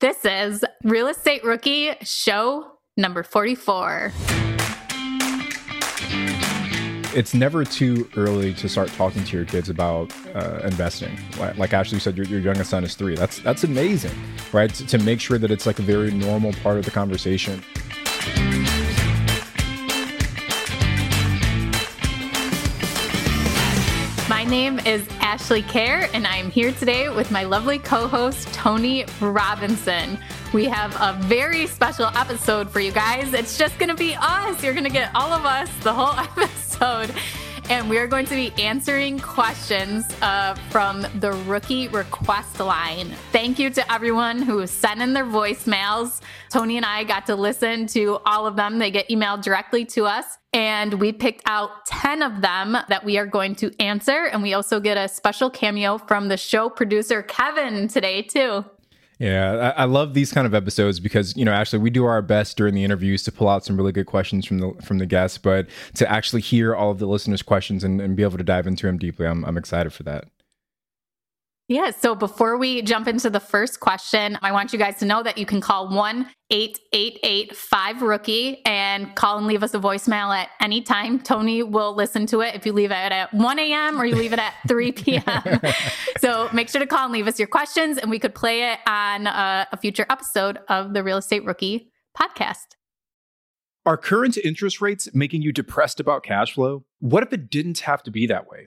This is Real Estate Rookie Show number 44. It's never too early to start talking to your kids about uh, investing. Like, Ashley said, your, your youngest son is three. That's that's amazing, right? To, to make sure that it's like a very normal part of the conversation. Name is Ashley Kerr, and I am here today with my lovely co host, Tony Robinson. We have a very special episode for you guys. It's just going to be us. You're going to get all of us the whole episode. And we are going to be answering questions uh, from the rookie request line. Thank you to everyone who sent in their voicemails. Tony and I got to listen to all of them. They get emailed directly to us. And we picked out 10 of them that we are going to answer. And we also get a special cameo from the show producer, Kevin, today, too. Yeah, I, I, love these kind of episodes because you know, actually, we do our best during the interviews to pull out some really good questions from the from the guests, but to actually hear all of the listeners' questions and, and be able to dive into them deeply, I'm I'm excited for that. Yeah. So before we jump into the first question, I want you guys to know that you can call 1 888 5 Rookie and call and leave us a voicemail at any time. Tony will listen to it if you leave it at 1 a.m. or you leave it at 3 p.m. so make sure to call and leave us your questions, and we could play it on a, a future episode of the Real Estate Rookie podcast. Are current interest rates making you depressed about cash flow? What if it didn't have to be that way?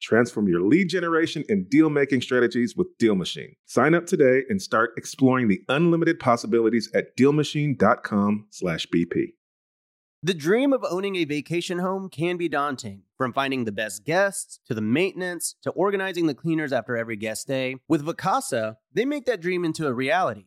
Transform your lead generation and deal making strategies with Deal Machine. Sign up today and start exploring the unlimited possibilities at dealmachine.com/bp. The dream of owning a vacation home can be daunting. From finding the best guests to the maintenance to organizing the cleaners after every guest day, with Vacasa, they make that dream into a reality.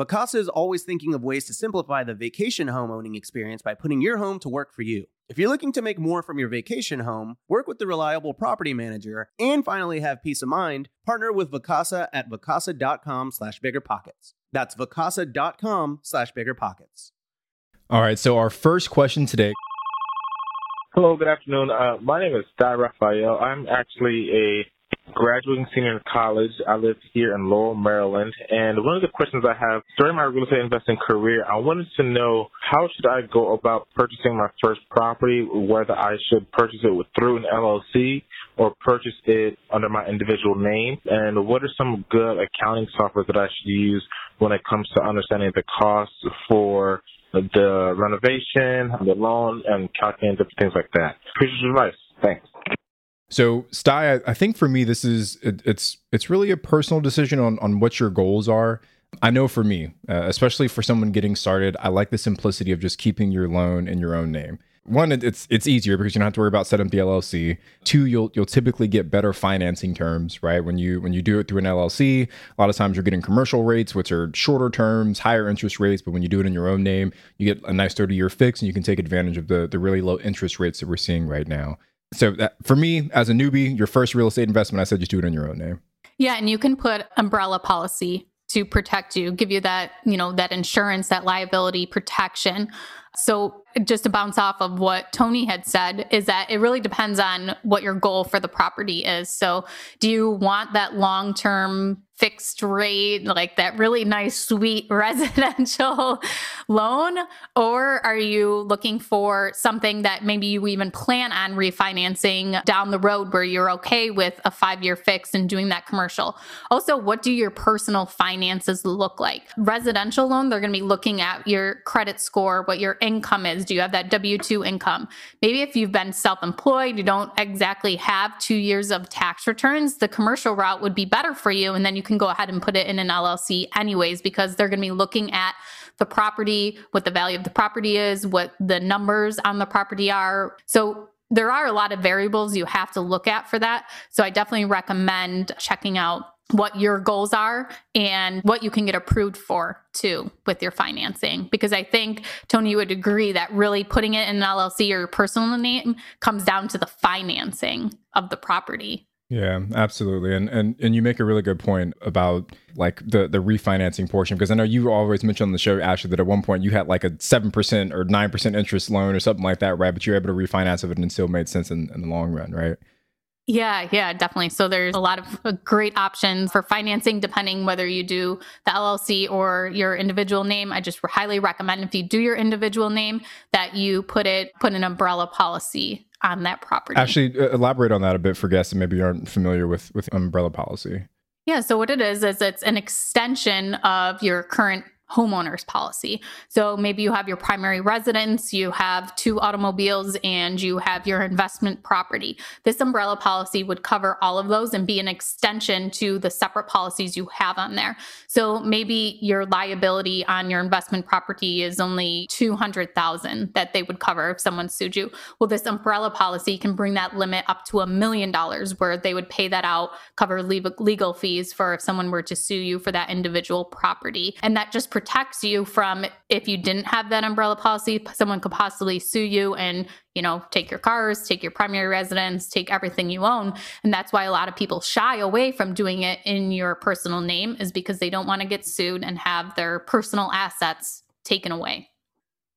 Vacasa is always thinking of ways to simplify the vacation home owning experience by putting your home to work for you. If you're looking to make more from your vacation home, work with the reliable property manager, and finally have peace of mind, partner with Vacasa at vacasa.com slash biggerpockets. That's vacasa.com slash biggerpockets. All right, so our first question today. Hello, good afternoon. Uh, my name is Di Raphael. I'm actually a graduating senior in college. I live here in Laurel, Maryland. And one of the questions I have during my real estate investing career, I wanted to know how should I go about purchasing my first property, whether I should purchase it through an LLC or purchase it under my individual name, and what are some good accounting software that I should use when it comes to understanding the costs for the renovation, the loan, and calculating different things like that. Appreciate your advice. Thanks. So, Sty, I think for me, this is it, it's it's really a personal decision on on what your goals are. I know for me, uh, especially for someone getting started, I like the simplicity of just keeping your loan in your own name. One, it's it's easier because you don't have to worry about setting up the LLC. Two, you'll you'll typically get better financing terms, right? When you when you do it through an LLC, a lot of times you're getting commercial rates, which are shorter terms, higher interest rates. But when you do it in your own name, you get a nice 30 year fix, and you can take advantage of the the really low interest rates that we're seeing right now so that, for me as a newbie, your first real estate investment, I said just do it in your own name. Yeah, and you can put umbrella policy to protect you, give you that, you know, that insurance, that liability protection. So just to bounce off of what Tony had said is that it really depends on what your goal for the property is. So do you want that long-term fixed rate, like that really nice, sweet residential loan? Or are you looking for something that maybe you even plan on refinancing down the road where you're okay with a five year fix and doing that commercial? Also, what do your personal finances look like? Residential loan, they're going to be looking at your credit score, what your income is. Do you have that W 2 income? Maybe if you've been self employed, you don't exactly have two years of tax returns, the commercial route would be better for you. And then you can can go ahead and put it in an LLC anyways, because they're going to be looking at the property, what the value of the property is, what the numbers on the property are. So there are a lot of variables you have to look at for that. So I definitely recommend checking out what your goals are and what you can get approved for too with your financing. Because I think, Tony, you would agree that really putting it in an LLC or your personal name comes down to the financing of the property. Yeah, absolutely. And and and you make a really good point about like the the refinancing portion because I know you always mentioned on the show Ashley that at one point you had like a 7% or 9% interest loan or something like that, right? But you were able to refinance it and it still made sense in, in the long run, right? Yeah, yeah, definitely. So there's a lot of uh, great options for financing depending whether you do the LLC or your individual name. I just highly recommend if you do your individual name that you put it put an umbrella policy on that property. Actually, uh, elaborate on that a bit for guests that maybe aren't familiar with with umbrella policy. Yeah, so what it is is it's an extension of your current homeowner's policy. So maybe you have your primary residence, you have two automobiles, and you have your investment property. This umbrella policy would cover all of those and be an extension to the separate policies you have on there. So maybe your liability on your investment property is only 200,000 that they would cover if someone sued you. Well, this umbrella policy can bring that limit up to a million dollars where they would pay that out, cover legal fees for if someone were to sue you for that individual property. And that just you from if you didn't have that umbrella policy, someone could possibly sue you and, you know, take your cars, take your primary residence, take everything you own. And that's why a lot of people shy away from doing it in your personal name is because they don't want to get sued and have their personal assets taken away.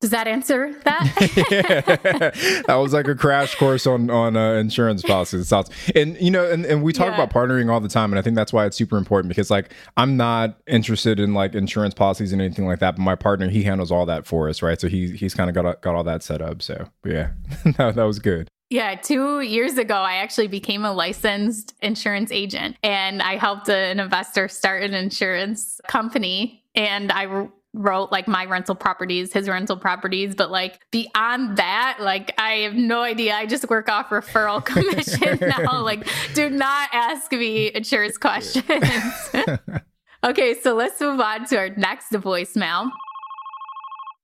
Does that answer that? that was like a crash course on on uh, insurance policies. And you know, and, and we talk yeah. about partnering all the time, and I think that's why it's super important because like I'm not interested in like insurance policies and anything like that, but my partner he handles all that for us, right? So he he's kind of got got all that set up. So yeah, that, that was good. Yeah, two years ago, I actually became a licensed insurance agent and I helped an investor start an insurance company. And I wrote like my rental properties, his rental properties, but like beyond that, like I have no idea. I just work off referral commission now. Like, do not ask me insurance questions. okay, so let's move on to our next voicemail.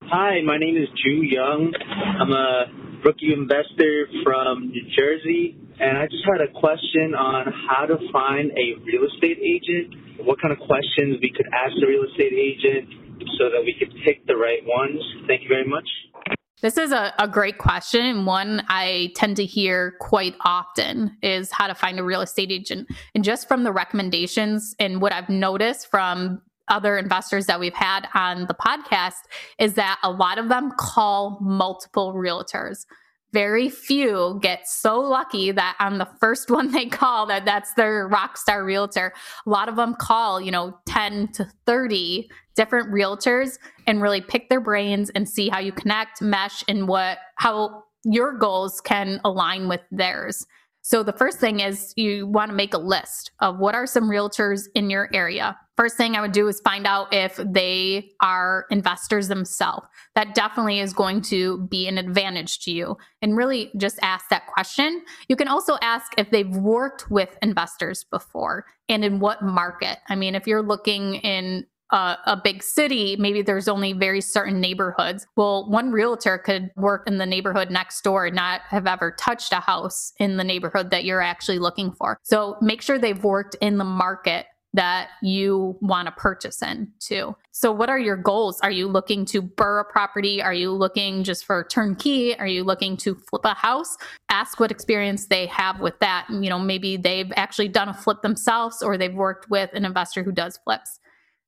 Hi, my name is Ju Young. I'm a rookie investor from New Jersey, and I just had a question on how to find a real estate agent. What kind of questions we could ask the real estate agent so that we could pick the right ones. Thank you very much. This is a, a great question. One I tend to hear quite often is how to find a real estate agent. And just from the recommendations and what I've noticed from other investors that we've had on the podcast is that a lot of them call multiple realtors very few get so lucky that I'm the first one they call that that's their rock star realtor. A lot of them call, you know, 10 to 30 different realtors and really pick their brains and see how you connect, mesh and what how your goals can align with theirs. So the first thing is you want to make a list of what are some realtors in your area. First thing I would do is find out if they are investors themselves. That definitely is going to be an advantage to you. And really just ask that question. You can also ask if they've worked with investors before and in what market. I mean, if you're looking in a, a, big city, maybe there's only very certain neighborhoods. Well, one realtor could work in the neighborhood next door and not have ever touched a house in the neighborhood that you're actually looking for. So make sure they've worked in the market that you want to purchase in too. So what are your goals? Are you looking to BRRRR a property? Are you looking just for turnkey? Are you looking to flip a house? Ask what experience they have with that. You know, maybe they've actually done a flip themselves or they've worked with an investor who does flips.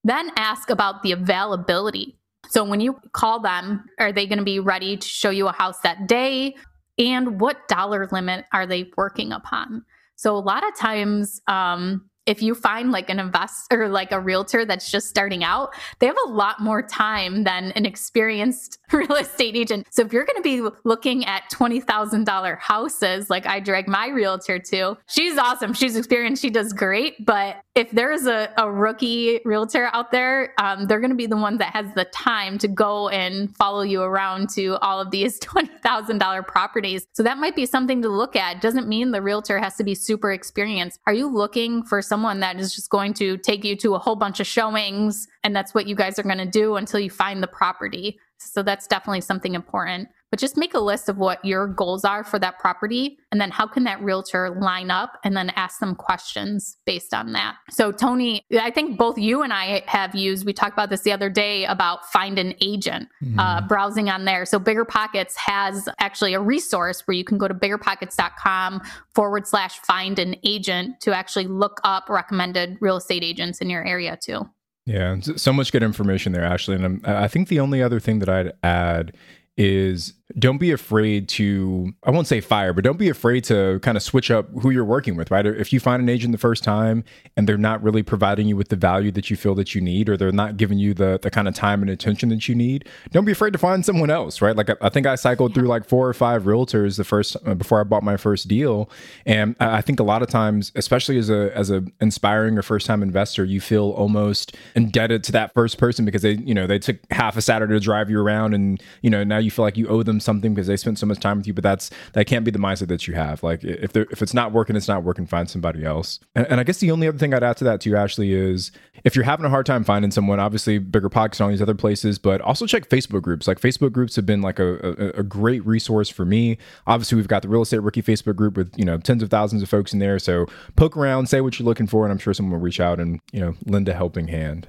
Then ask about the availability. So when you call them, are they going to be ready to show you a house that day? And what dollar limit are they working upon? So a lot of times, um, if you find like an investor, like a realtor that's just starting out, they have a lot more time than an experienced real estate agent. So if you're going to be looking at $20,000 houses, like I drag my realtor to, she's awesome. She's experienced. She does great. But if there's a, a rookie realtor out there, um, they're going to be the one that has the time to go and follow you around to all of these $20,000 properties. So that might be something to look at. Doesn't mean the realtor has to be super experienced. Are you looking for someone that is just going to take you to a whole bunch of showings and that's what you guys are going to do until you find the property? So that's definitely something important but just make a list of what your goals are for that property and then how can that realtor line up and then ask them questions based on that. So Tony, I think both you and I have used, we talked about this the other day about find an agent, mm-hmm. uh, browsing on there. So Bigger Pockets has actually a resource where you can go to biggerpockets.com forward slash find an agent to actually look up recommended real estate agents in your area too. Yeah, so much good information there, Ashley. And I'm, I think the only other thing that I'd add is don't be afraid to i won't say fire but don't be afraid to kind of switch up who you're working with right? If you find an agent the first time and they're not really providing you with the value that you feel that you need or they're not giving you the, the kind of time and attention that you need don't be afraid to find someone else right? Like i, I think i cycled through like four or five realtors the first uh, before i bought my first deal. And i think a lot of times especially as a as a inspiring or first time investor you feel almost indebted to that first person because they you know they took half a saturday to drive you around and you know now you feel like you owe them something because they spent so much time with you. But that's that can't be the mindset that you have. Like if if it's not working, it's not working. Find somebody else. And, and, I guess the only other thing I'd add to that too, Ashley, is if you're having a hard time finding someone, obviously bigger pockets and all these other places, but also check Facebook groups. Like Facebook groups have been like a, a, a great resource for me. Obviously, we've got the real estate rookie Facebook group with you know tens of thousands of folks in there. So poke around, say what you're looking for, and I'm sure someone will reach out and you know lend a helping hand.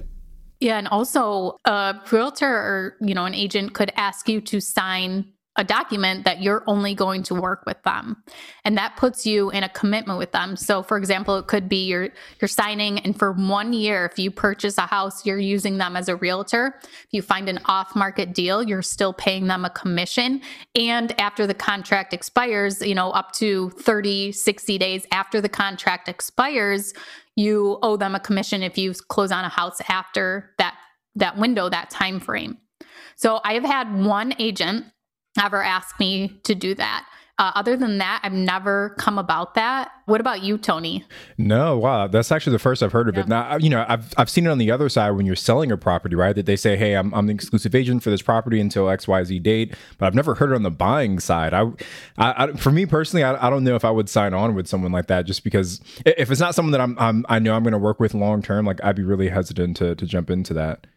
Yeah, and also a realtor or you know an agent could ask you to sign a document that you're only going to work with them. And that puts you in a commitment with them. So for example it could be you're you're signing and for one year if you purchase a house you're using them as a realtor. If you find an off market deal you're still paying them a commission. And after the contract expires you know up to 30 60 days after the contract expires you owe them a commission if you close on a house after that that window that time frame so i have had one agent ever asked me to do that. Uh, other than that, I've never come about that. What about you, Tony? No, wow, that's actually the first I've heard of yeah. it. Now, you know, I've I've seen it on the other side when you're selling a property, right? That they say, "Hey, I'm I'm the exclusive agent for this property until X Y Z date," but I've never heard it on the buying side. I, I, I for me personally, I, I don't know if I would sign on with someone like that, just because if it's not someone that I'm, I'm I know I'm going to work with long term, like I'd be really hesitant to to jump into that.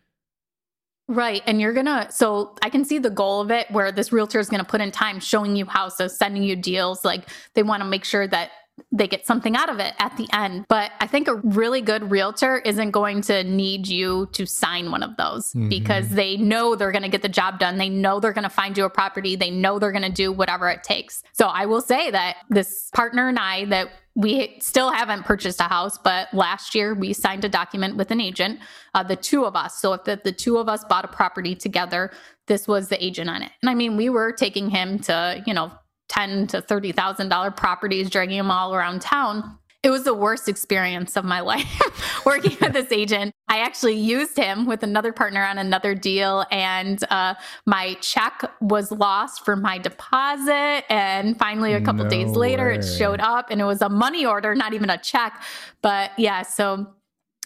Right. And you're going to, so I can see the goal of it where this realtor is going to put in time showing you houses, sending you deals. Like they want to make sure that they get something out of it at the end. But I think a really good realtor isn't going to need you to sign one of those mm-hmm. because they know they're going to get the job done. They know they're going to find you a property. They know they're going to do whatever it takes. So I will say that this partner and I that we still haven't purchased a house, but last year we signed a document with an agent, uh, the two of us. So if the, the two of us bought a property together, this was the agent on it. And I mean, we were taking him to, you know, ten to thirty thousand dollar properties, dragging them all around town. It was the worst experience of my life working with this agent. I actually used him with another partner on another deal, and uh, my check was lost for my deposit. And finally, a couple No days later, it showed up, and it was a money order, not even a check. But yeah, so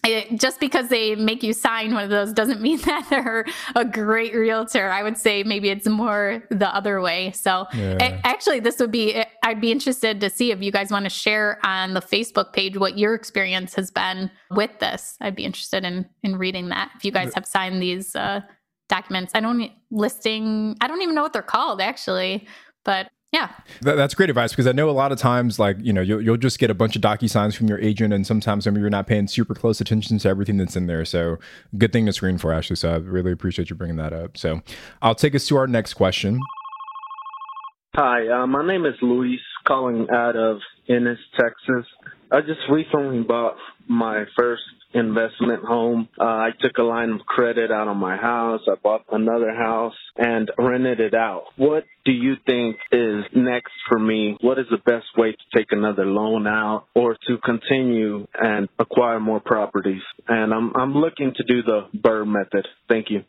it, just because they make you sign one of those doesn't mean that they're a great realtor. I would say maybe it's more the other way. So, Yeah. actually, this would be, I'd be interested to see if you guys want to share on the Facebook page what your experience has been with this. I'd be interested in in reading that. If you guys have signed these uh, documents, I don't listing, I don't even know what they're called actually, but yeah, That, that's great advice because I know a lot of times, like you know, you'll, you'll just get a bunch of DocuSigns from your agent, and sometimes maybe you're not paying super close attention to everything that's in there. So, good thing to screen for, Ashley. So, I really appreciate you bringing that up. So, I'll take us to our next question. Hi, uh, my name is Luis, calling out of Ennis, Texas. I just recently bought my first investment home. Uh, I took a line of credit out on my house. I bought another house and rented it out. What do you think is next for me? What is the best way to take another loan out or to continue and acquire more properties? And I'm I'm looking to do the BRRRR method. Thank you.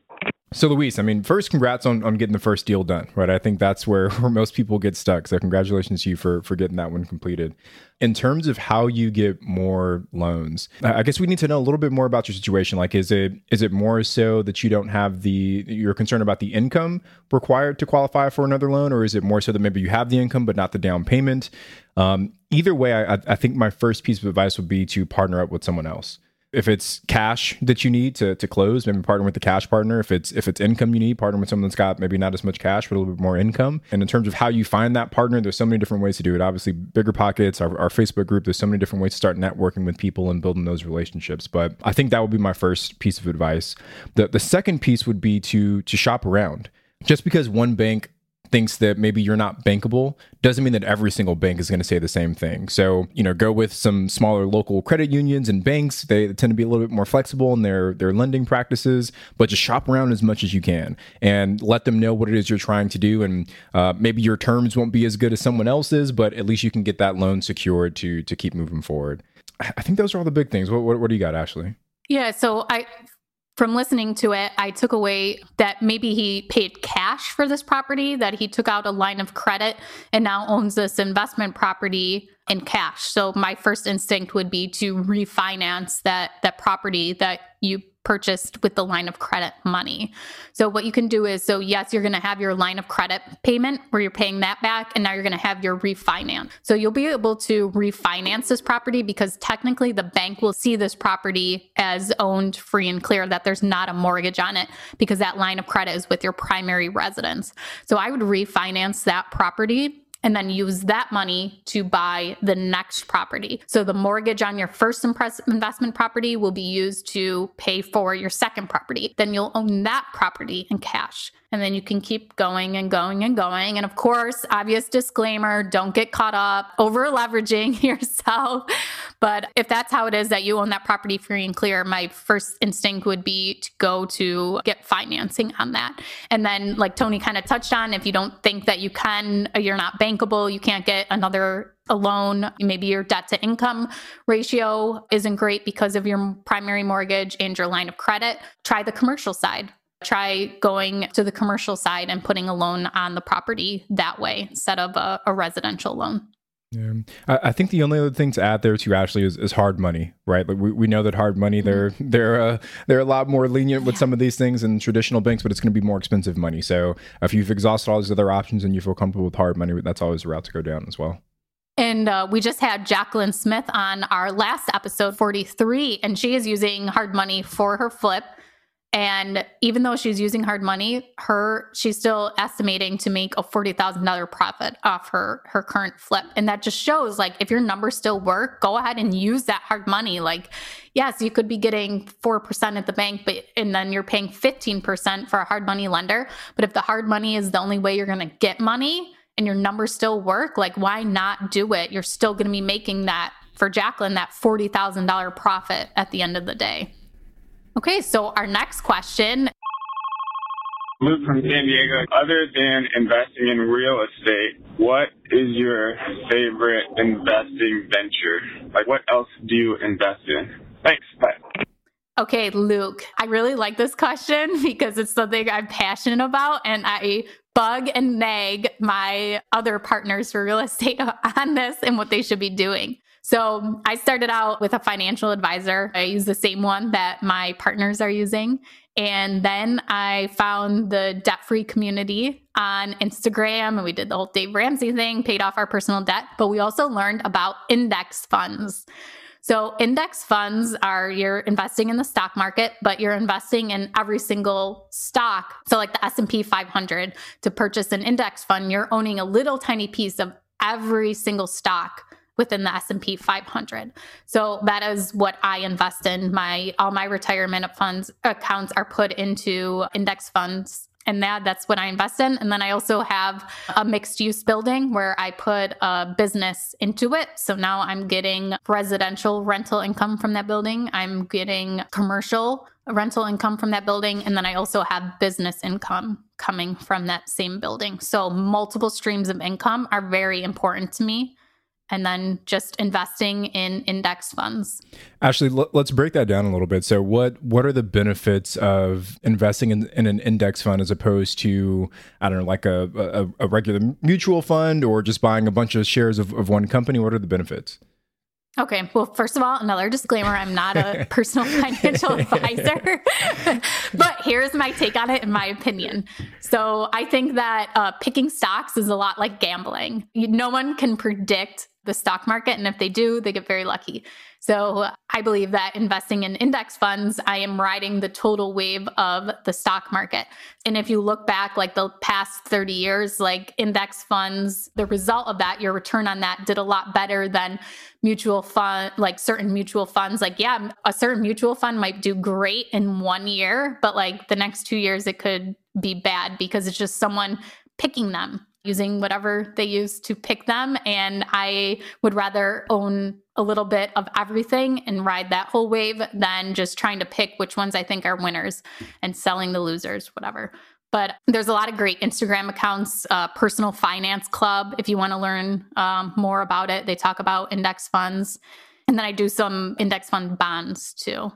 So, Luis, I mean, first, congrats on, on getting the first deal done, right? I think that's where, where most people get stuck. So, congratulations to you for, for getting that one completed. In terms of how you get more loans, I guess we need to know a little bit more about your situation. Like, is it is it more so that you don't have the you're concerned about the income required to qualify for another loan, or is it more so that maybe you have the income but not the down payment? Um, either way, I, I think my first piece of advice would be to partner up with someone else if it's cash that you need to, to close, maybe partner with the cash partner. If it's if it's income you need, partner with someone that's got maybe not as much cash but a little bit more income. And in terms of how you find that partner, there's so many different ways to do it. Obviously, bigger pockets, our, our Facebook group. There's so many different ways to start networking with people and building those relationships. But I think that would be my first piece of advice. The the second piece would be to to shop around. Just because one bank thinks that maybe you're not bankable doesn't mean that every single bank is going to say the same thing. So, you know, go with some smaller local credit unions and banks. They tend to be a little bit more flexible in their their lending practices, but just shop around as much as you can and let them know what it is you're trying to do. And uh, maybe your terms won't be as good as someone else's, but at least you can get that loan secured to to keep moving forward. I think those are all the big things. What what, what do you got, Ashley? Yeah, so I from listening to it, I took away that maybe he paid cash for this property, that he took out a line of credit and now owns this investment property in cash. So my first instinct would be to refinance that that property that you purchased with the line of credit money. So what you can do is so yes, you're going to have your line of credit payment where you're paying that back and now you're going to have your refinance. So you'll be able to refinance this property because technically the bank will see this property as owned free and clear that there's not a mortgage on it because that line of credit is with your primary residence. So I would refinance that property and then use that money to buy the next property. So the mortgage on your first impress- investment property will be used to pay for your second property. Then you'll own that property in cash. And then you can keep going and going and going. And of course, obvious disclaimer don't get caught up over leveraging yourself. But if that's how it is that you own that property free and clear, my first instinct would be to go to get financing on that. And then, like Tony kind of touched on, if you don't think that you can, uh, you're not bankable, you can't get another a loan, maybe your debt to income ratio isn't great because of your primary mortgage and your line of credit, try the commercial side. Try going to the commercial side and putting a loan on the property that way instead of a, a residential loan. Yeah. I, I think the only other thing to add there to Ashley is, is hard money, right? Like we, we know that hard money they're they're uh, they're a lot more lenient with some of these things in traditional banks, but it's going to be more expensive money. So if you've exhausted all these other options and you feel comfortable with hard money, that's always a route to go down as well. And uh, we just had Jacqueline Smith on our last episode 43, and she is using hard money for her flip. And even though she's using hard money, her she's still estimating to make a forty thousand dollar profit off her her current flip, and that just shows like if your numbers still work, go ahead and use that hard money. Like, yes, you could be getting four percent at the bank, but and then you're paying fifteen percent for a hard money lender. But if the hard money is the only way you're going to get money, and your numbers still work, like why not do it? You're still going to be making that for Jacqueline that forty thousand dollar profit at the end of the day. Okay, so our next question Luke from San Diego. Other than investing in real estate, what is your favorite investing venture? Like, what else do you invest in? Thanks. Bye. Okay, Luke, I really like this question because it's something I'm passionate about and I bug and nag my other partners for real estate on this and what they should be doing. So I started out with a financial advisor. I use the same one that my partners are using. And then I found the debt free community on Instagram and we did the whole Dave Ramsey thing, paid off our personal debt, but we also learned about index funds. So index funds are you're investing in the stock market, but you're investing in every single stock. So like the S&P 500 to purchase an index fund, you're owning a little tiny piece of every single stock within the S&P 500. So that is what I invest in. My all my retirement funds accounts are put into index funds and that that's what I invest in. And then I also have a mixed use building where I put a business into it. So now I'm getting residential rental income from that building. I'm getting commercial rental income from that building. And then I also have business income coming from that same building. So multiple streams of income are very important to me and then just investing in index funds. Ashley, let's break that down a little bit. So, what what are the benefits of investing in, in an index fund as opposed to I don't know, like a, a, a regular mutual fund or just buying a bunch of shares of, of one company? What are the benefits? Okay. Well, first of all, another disclaimer I'm not a personal financial advisor, but here's my take on it, in my opinion. So I think that uh, picking stocks is a lot like gambling. You, no one can predict the stock market. And if they do, they get very lucky. So I believe that investing in index funds, I am riding the total wave of the stock market. And if you look back like the past 30 years, like index funds, the result of that, your return on that did a lot better than mutual fund, like certain mutual funds. Like, yeah, a certain mutual fund might do great in one year, but like the next two years, it could be bad because it's just someone picking them using whatever they use to pick them. And I would rather own a little bit of everything and ride that whole wave than just trying to pick which ones I think are winners and selling the losers, whatever. But there's a lot of great Instagram accounts, uh, Personal Finance Club, if you want to learn um, more about it. They talk about index funds. And then I do some index fund bonds too.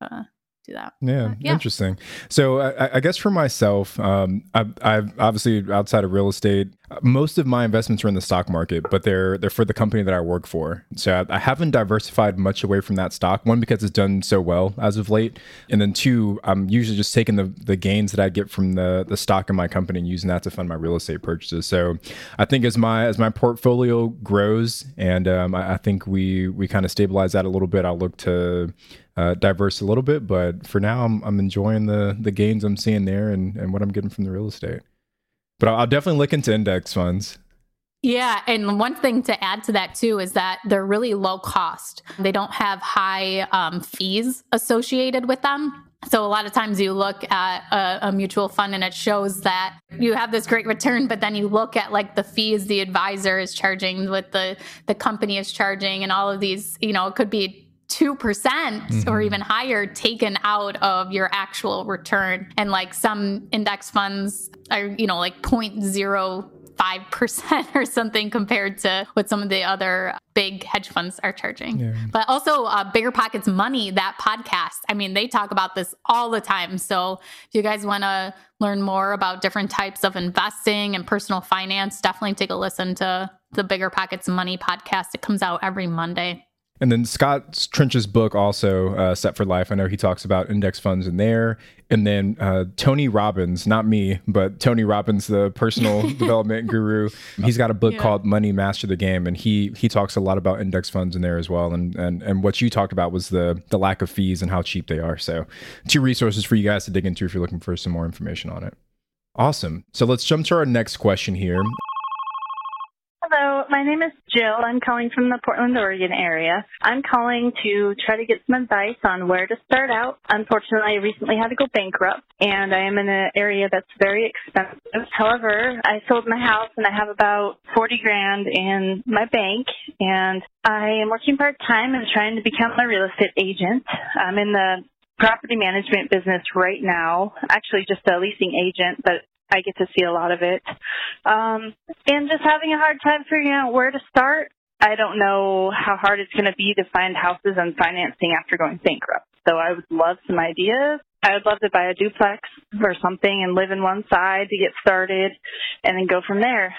Uh, do that. Yeah, yeah. interesting. So I, I, guess for myself, um, I've, I've, obviously outside of real estate, most of my investments are in the stock market, but they're they're for the company that I work for. So I, I haven't diversified much away from that stock. One because it's done so well as of late, and then two, I'm usually just taking the the gains that I get from the the stock in my company and using that to fund my real estate purchases. So I think as my as my portfolio grows and um, I, I think we we kind of stabilize that a little bit, I'll look to uh, diverse a little bit. But for now, I'm, I'm enjoying the the gains I'm seeing there and, and what I'm getting from the real estate. But I'll, I'll definitely look into index funds. Yeah, and one thing to add to that too is that they're really low cost. They don't have high um, fees associated with them. So a lot of times you look at a, a, mutual fund and it shows that you have this great return, but then you look at like the fees the advisor is charging, what the the company is charging, and all of these. You know, it could be 2% mm hmm or even higher taken out of your actual return. And like some index funds are, you know, like 0.05% or something compared to what some of the other big hedge funds are charging. Yeah. But also, uh, Bigger Pockets Money, that podcast, I mean, they talk about this all the time. So if you guys want to learn more about different types of investing and personal finance, definitely take a listen to the Bigger Pockets Money podcast. It comes out every Monday. And then Scott Trench's book also uh, set for life. I know he talks about index funds in there. And then uh, Tony Robbins, not me, but Tony Robbins, the personal development guru, he's got a book yeah. called Money Master the Game, and he he talks a lot about index funds in there as well. And and and what you talked about was the the lack of fees and how cheap they are. So two resources for you guys to dig into if you're looking for some more information on it. Awesome. So let's jump to our next question here. My name is Jill. I'm calling from the Portland, Oregon area. I'm calling to try to get some advice on where to start out. Unfortunately, I recently had to go bankrupt and I am in an area that's very expensive. However, I sold my house and I have about 40 grand in my bank and I am working part time and trying to become a real estate agent. I'm in the property management business right now. Actually, just a leasing agent, but I get to see a lot of it. Um, and just having a hard time figuring out where to start. I don't know how hard it's going to be to find houses and financing after going bankrupt. So I would love some ideas. I would love to buy a duplex or something and live in one side to get started and then go from there.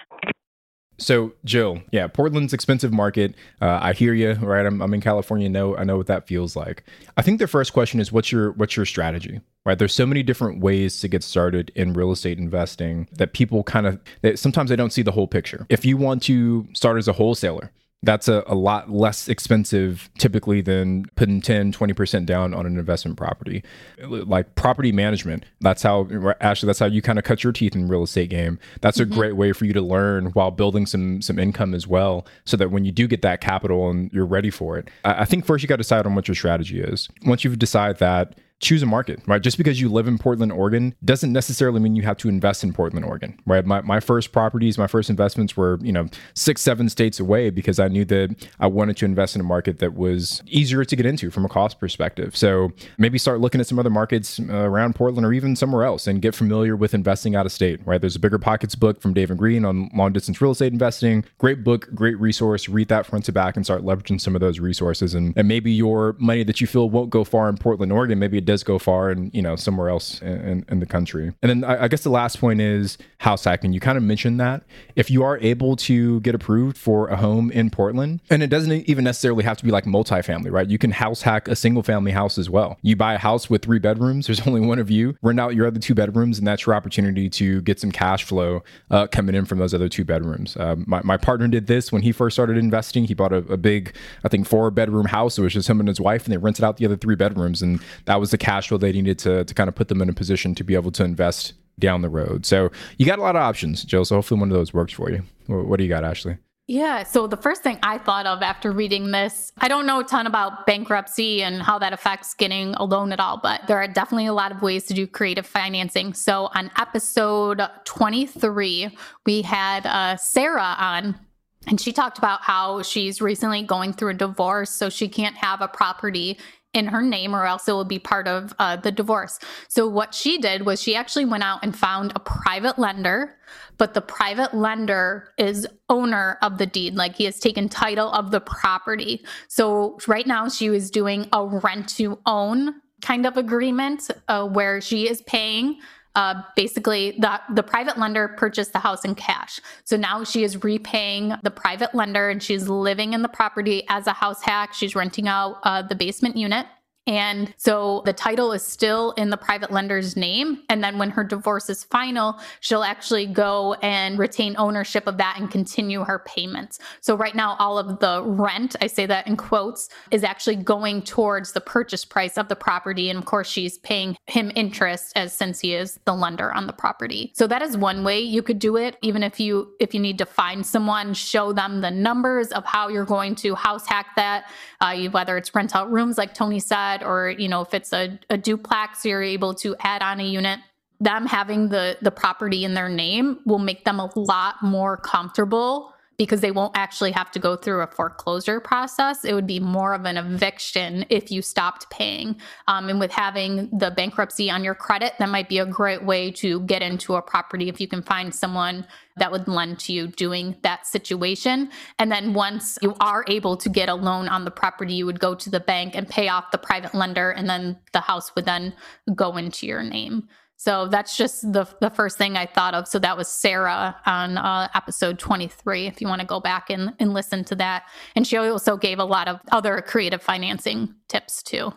So, Jill, yeah, Portland's expensive market. Uh, I hear you, right? I'm, I'm in California. Know I know what that feels like. I think the first question is what's your what's your strategy, right? There's so many different ways to get started in real estate investing that people kind of that sometimes they don't see the whole picture. If you want to start as a wholesaler, that's a, a lot less expensive typically than putting 10 20% down on an investment property. Like property management that's how actually that's how you kind of cut your teeth in real estate game. That's mm-hmm. a great way for you to learn while building some some income as well so that when you do get that capital and you're ready for it i, I think first you got to decide on what your strategy is. Once you've decided that choose a market, right? Just because you live in Portland, Oregon doesn't necessarily mean you have to invest in Portland, Oregon, right? My, my first properties, my first investments were, you know, six, seven states away because I knew that I wanted to invest in a market that was easier to get into from a cost perspective. So maybe start looking at some other markets uh, around Portland or even somewhere else and get familiar with investing out of state, right? There's a Bigger Pockets book from David Greene on long distance real estate investing. Great book, great resource. Read that front to back and start leveraging some of those resources. And, and maybe your money that you feel won't go far in Portland, Oregon, maybe does go far and you know somewhere else in, in the country. And then I, I, guess the last point is house hacking. You kind of mentioned that. If you are able to get approved for a home in portland and it doesn't even necessarily have to be like multifamily right? You can house hack a single family house as well. You buy a house with three bedrooms there's only one of you rent out your other two bedrooms and that's your opportunity to get some cash flow uh, coming in from those other two bedrooms. Uh, my, my partner did this when he first started investing. He bought a, a big i think four bedroom house. It was just him and his wife and they rented out the other three bedrooms and that was the cash flow they needed to, to kind of put them in a position to be able to invest down the road. So you got a lot of options, Jill. So hopefully one of those works for you. What do you got, Ashley? Yeah. So the first thing I thought of after reading this, I don't know a ton about bankruptcy and how that affects getting a loan at all, but there are definitely a lot of ways to do creative financing. So on episode 23, we had uh, Sarah on. And she talked about how she's recently going through a divorce, so she can't have a property in her name or else it will be part of uh, the divorce. So what she did was she actually went out and found a private lender, but the private lender is owner of the deed, like he has taken title of the property. So right now she was doing a rent to own kind of agreement uh, where she is paying uh, basically the, the private lender purchased the house in cash. So now she is repaying the private lender and she's living in the property as a house hack. She's renting out uh, the basement unit. And so the title is still in the private lender's name. And then when her divorce is final, she'll actually go and retain ownership of that and continue her payments. So right now, all of the rent, I say that in quotes, is actually going towards the purchase price of the property. And of course, she's paying him interest as since he is the lender on the property. So that is one way you could do it. Even if you if you need to find someone, show them the numbers of how you're going to house hack that, uh, whether it's rent out rooms like Tony said or you know if it's a, a duplex you're able to add on a unit them having the the property in their name will make them a lot more comfortable because they won't actually have to go through a foreclosure process. It would be more of an eviction if you stopped paying. Um, and with having the bankruptcy on your credit, that might be a great way to get into a property if you can find someone that would lend to you doing that situation. And then once you are able to get a loan on the property, you would go to the bank and pay off the private lender, and then the house would then go into your name. So that's just the the first thing I thought of. So that was Sarah on uh, episode 23. If you want to go back and, and listen to that, and she also gave a lot of other creative financing tips too.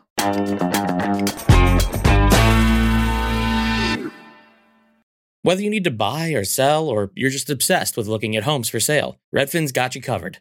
Whether you need to buy or sell, or you're just obsessed with looking at homes for sale, Redfin's got you covered.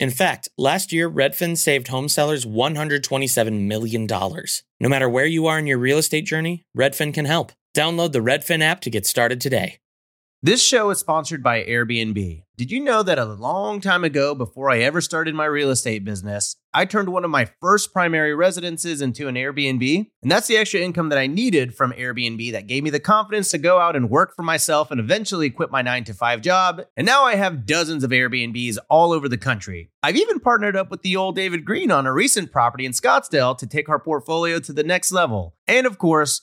In fact, last year, Redfin saved home sellers $127 million. No matter where you are in your real estate journey, Redfin can help. Download the Redfin app to get started today. This show is sponsored by Airbnb. Did you know that a long time ago, before I ever started my real estate business, I turned one of my first primary residences into an Airbnb? And that's the extra income that I needed from Airbnb that gave me the confidence to go out and work for myself and eventually quit my nine to five job. And now I have dozens of Airbnbs all over the country. I've even partnered up with the old David Greene on a recent property in Scottsdale to take our portfolio to the next level. And of course,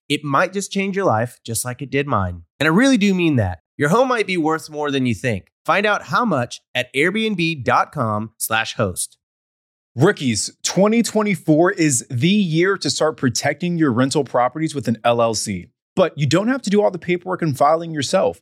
It might just change your life, just like it did mine. And I really do mean that. Your home might be worth more than you think. Find out how much at airbnb.com/slash host. Rookies, 2024 is the year to start protecting your rental properties with an LLC. But you don't have to do all the paperwork and filing yourself.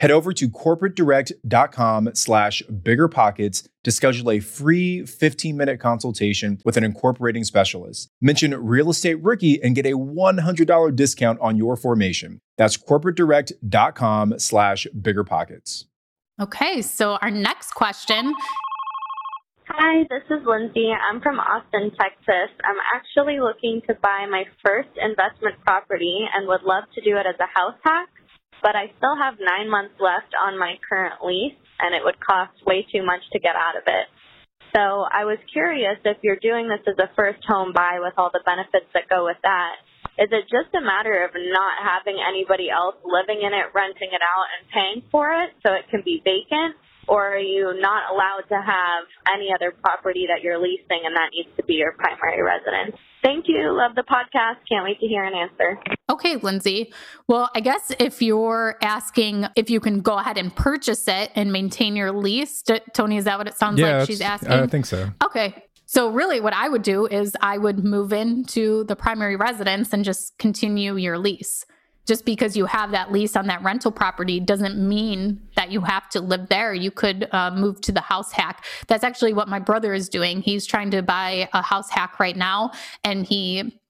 Head over to corporatedirect.com slash biggerpockets to schedule a free 15-minute consultation with an incorporating specialist. Mention Real Estate Rookie and get a $100 discount on your formation. That's corporatedirect.com slash biggerpockets. Okay, so our next question Hi, this is Lindsay. I'm from Austin, Texas. I'm actually looking to buy my first investment property and would love to do it as a house hack but I still have nine months left on my current lease, and it would cost way too much to get out of it. So I was curious if you're doing this as a first home buy with all the benefits that go with that. Is it just a matter of not having anybody else living in it, renting it out, and paying for it so it can be vacant? Or are you not allowed to have any other property that you're leasing and that needs to be your primary residence? Thank you. Love the podcast. Can't wait to hear an answer. Okay, Lindsay. Well, I guess if you're asking if you can go ahead and purchase it and maintain your lease, Tony, is that what it sounds yeah, like she's asking? I don't think so. Okay. So really what I would do is I would move into the primary residence and just continue your lease just because you have that lease on that rental property doesn't mean that you have to live there. You could uh, move to the house hack. That's actually what my brother is doing. He's trying to buy a house hack right now, and he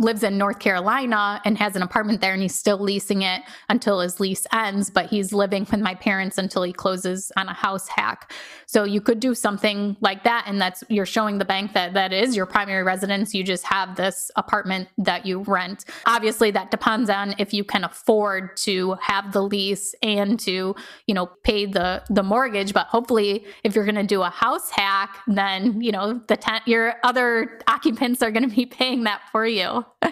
lives in North Carolina and has an apartment there and he's still leasing it until his lease ends, but he's living with my parents until he closes on a house hack. So you could do something like that and that's you're showing the bank that that is your primary residence. You just have this apartment that you rent. Obviously that depends on if you can afford to have the lease and to, you know, pay the the mortgage, but hopefully if you're going to do a house hack, then, you know, the ten- your other occupants are going to be paying that for you.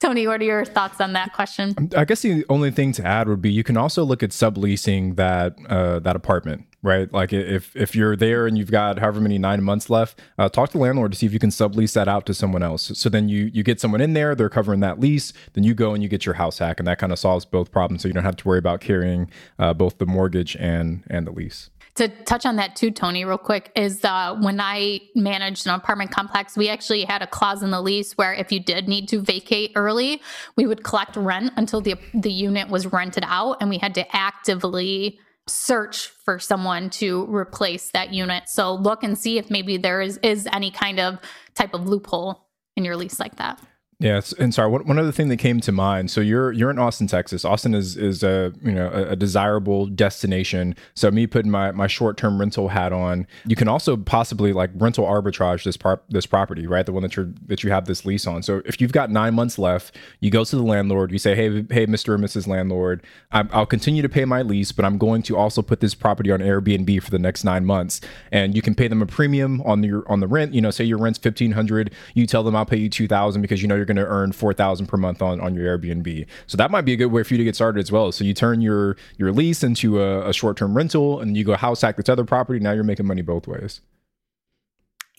Tony, what are your thoughts on that question? I guess the only thing to add would be you can also look at subleasing that uh, that apartment, right? Like if if you're there and you've got however many nine months left, uh, talk to the landlord to see if you can sublease that out to someone else. So then you you get someone in there, they're covering that lease. Then you go and you get your house hack, and that kind of solves both problems. So you don't have to worry about carrying uh, both the mortgage and and the lease to touch on that too, Tony, real quick, is uh, when I managed an apartment complex, we actually had a clause in the lease where if you did need to vacate early, we would collect rent until the the unit was rented out, and we had to actively search for someone to replace that unit. So look and see if maybe there is, is any kind of type of loophole in your lease like that. Yeah, and sorry, one, other thing that came to mind. So you're you're in Austin, Texas. Austin is is a you know a, a desirable destination. So me putting my my short term rental hat on, you can also possibly like rental arbitrage this part this property, right? The one that you're that you have this lease on. So if you've got nine months left, you go to the landlord, you say, hey hey Mr. and Mrs. Landlord, i will continue to pay my lease, but I'm going to also put this property on Airbnb for the next nine months, and you can pay them a premium on your on the rent. You know, say your rent's fifteen hundred, you tell them I'll pay you two thousand because you know you're going to earn 4000 per month on, on your airbnb so that might be a good way for you to get started as well so you turn your your lease into a, a short-term rental and you go house hack this other property now you're making money both ways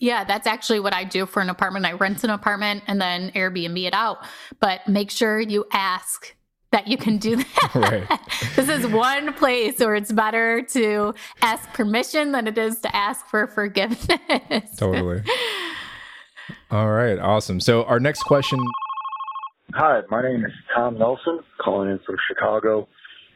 yeah, that's actually what I do for an apartment. I rent an apartment and then Airbnb it out. But make sure you ask that you can do that. Right. this is one place where it's better to ask permission than it is to ask for forgiveness. Totally. All right, awesome. So our next question. Hi, my name is Tom Nelson, calling in from Chicago.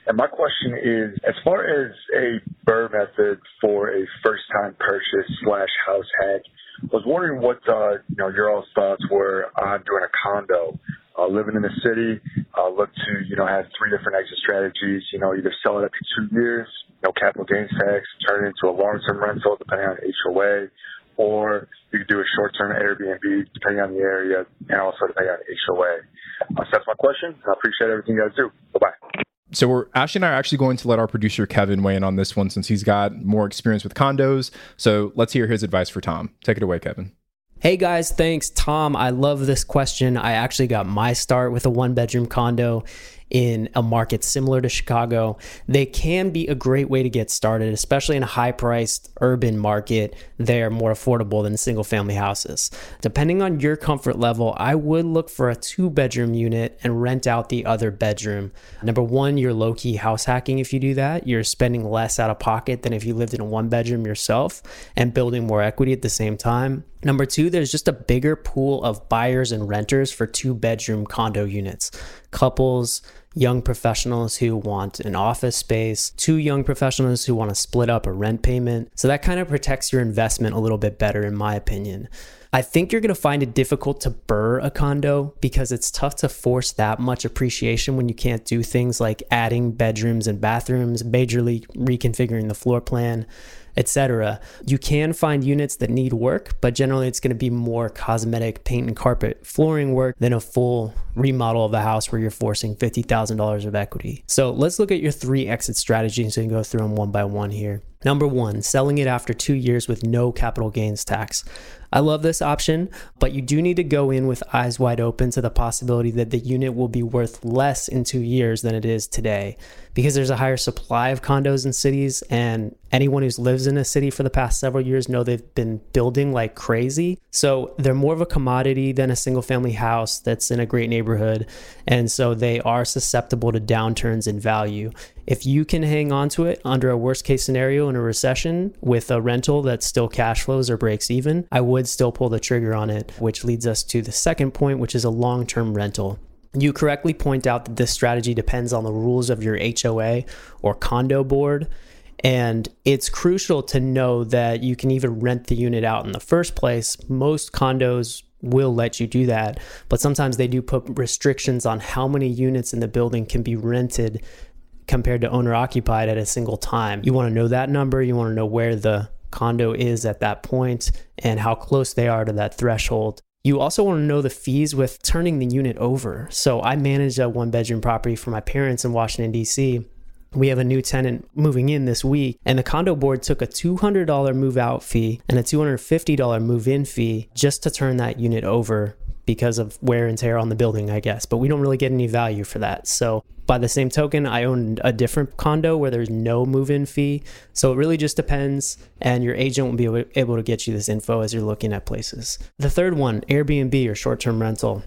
And my question is, as far as a BRRRR method for a first-time purchase slash house hack, I was wondering what uh, you know your all's thoughts were on doing a condo, uh, living in the city. Uh, look to you know have three different exit strategies. You know, either sell it after two years, no capital gains tax, turn it into a long-term rental depending on HOA, or you could do a short-term Airbnb depending on the area and also depending on HOA. Uh, so that's my question. I appreciate everything you guys do. Bye-bye. So we're Ashley and I are actually going to let our producer Kevin weigh in on this one since he's got more experience with condos. So let's hear his advice for Tom. Take it away, Kevin. Hey guys, thanks. Tom, I love this question. I actually got my start with a one bedroom condo in a market similar to Chicago, they can be a great way to get started, especially in a high priced urban market. They're more affordable than single family houses. Depending on your comfort level, I would look for a two bedroom unit and rent out the other bedroom. Number one, you're low key house hacking if you do that. You're spending less out of pocket than if you lived in a one bedroom yourself and building more equity at the same time. Number two, there's just a bigger pool of buyers and renters for two bedroom condo units. Couples, young professionals who want an office space, two young professionals who want to split up a rent payment. So that kind of protects your investment a little bit better, in my opinion. I think you're going to find it difficult to BRRRR a condo because it's tough to force that much appreciation when you can't do things like adding bedrooms and bathrooms, majorly reconfiguring the floor plan etc. You can find units that need work, but generally it's going to be more cosmetic paint and carpet flooring work than a full remodel of the house where you're forcing $50,000 of equity. So let's look at your three exit strategies and go through them one by one here. Number one, selling it after two years with no capital gains tax. I love this option, but you do need to go in with eyes wide open to the possibility that the unit will be worth less in two years than it is today. Because there's a higher supply of condos in cities and anyone who's lives in a city for the past several years know they've been building like crazy. So they're more of a commodity than a single family house that's in a great neighborhood. And so they are susceptible to downturns in value. If you can hang on to it under a worst case scenario in a recession with a rental that still cash flows or breaks even, I would still pull the trigger on it, which leads us to the second point, which is a long term rental. You correctly point out that this strategy depends on the rules of your HOA or condo board. And it's crucial to know that you can even rent the unit out in the first place. Most condos will let you do that, but sometimes they do put restrictions on how many units in the building can be rented compared to owner occupied at a single time. You want to know that number, you want to know where the condo is at that point and how close they are to that threshold. You also want to know the fees with turning the unit over. So I manage a one bedroom property for my parents in Washington, D.C. We have a new tenant moving in this week, and the condo board took a $200 move out fee and a $250 move in fee just to turn that unit over because of wear and tear on the building, I guess. But we don't really get any value for that. So by the same token, I own a different condo where there's no move in fee. So it really just depends, and your agent will be able to get you this info as you're looking at places. The third one Airbnb or short term rental.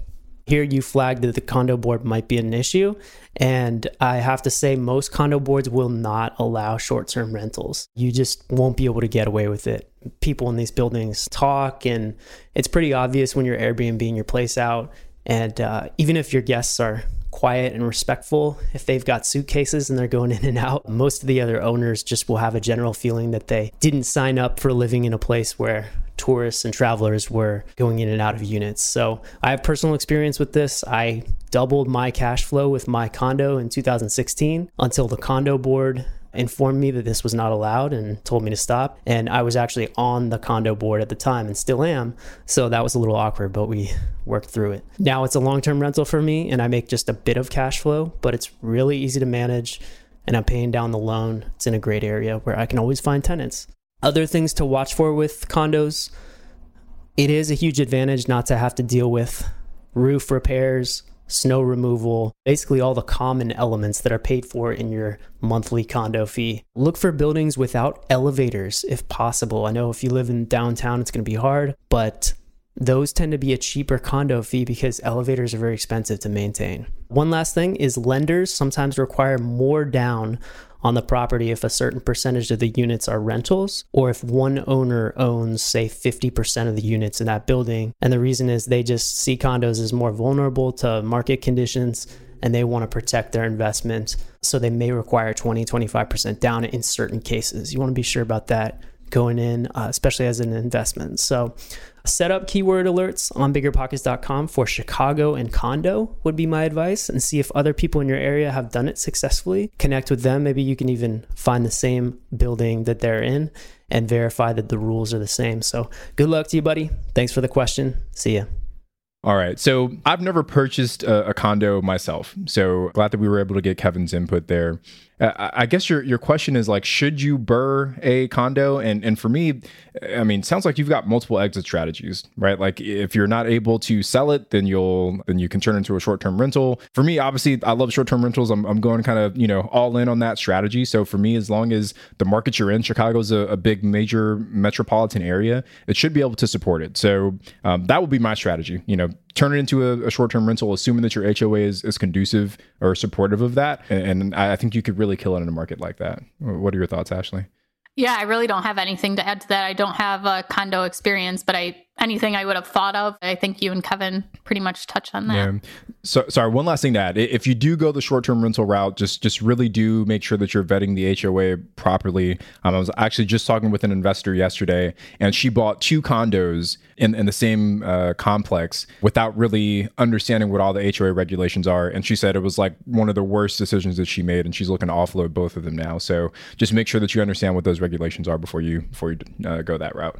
Here you flagged that the condo board might be an issue. And I have to say, most condo boards will not allow short term rentals. You just won't be able to get away with it. People in these buildings talk, and it's pretty obvious when you're Airbnb your place out. And uh, even if your guests are quiet and respectful if they've got suitcases and they're going in and out. Most of the other owners just will have a general feeling that they didn't sign up for living in a place where tourists and travelers were going in and out of units. So I have personal experience with this. I doubled my cash flow with my condo in 2016 until the condo board informed me that this was not allowed and told me to stop. And I was actually on the condo board at the time and still am. So that was a little awkward, but we worked through it. Now it's a long term rental for me and I make just a bit of cash flow, but it's really easy to manage. And I'm paying down the loan. It's in a great area where I can always find tenants. Other things to watch for with condos it is a huge advantage not to have to deal with roof repairs, snow removal, basically all the common elements that are paid for in your monthly condo fee. Look for buildings without elevators if possible. I know if you live in downtown, it's going to be hard, but those tend to be a cheaper condo fee because elevators are very expensive to maintain. One last thing is lenders sometimes require more down on the property if a certain percentage of the units are rentals or if one owner owns, say, 50% of the units in that building. And the reason is they just see condos as more vulnerable to market conditions and they want to protect their investment. So they may require 20, 25% down in certain cases. You want to be sure about that going in, uh, especially as an investment. So Set up keyword alerts on biggerpockets.com for Chicago and condo would be my advice and see if other people in your area have done it successfully. Connect with them. Maybe you can even find the same building that they're in and verify that the rules are the same. So good luck to you, buddy. Thanks for the question. See ya. All right. So I've never purchased a, a, condo myself. So glad that we were able to get Kevin's input there. I guess your your question is like, should you BRRRR a condo? And and for me, I mean, sounds like you've got multiple exit strategies, right? Like if you're not able to sell it, then you'll then you can turn into a short term rental. For me, obviously, I love short term rentals. I'm I'm going kind of you know all in on that strategy. So for me, as long as the market you're in, Chicago's a, a big major metropolitan area, it should be able to support it. So um, that would be my strategy. You know, turn it into a, a short term rental, assuming that your HOA is, is conducive or supportive of that. And, and I think you could really kill it in a market like that. What are your thoughts, Ashley? Yeah, I really don't have anything to add to that. I don't have a condo experience, but I anything I would have thought of. I think you and Kevin pretty much touched on that. Yeah. So sorry, one last thing to add. If you do go the short-term rental route, just just really do make sure that you're vetting the HOA properly. Um, I was actually just talking with an investor yesterday, and she bought two condos in, in the same uh, complex without really understanding what all the HOA regulations are. And she said it was like one of the worst decisions that she made, and she's looking to offload both of them now. So just make sure that you understand what those regulations are before you before you uh, go that route.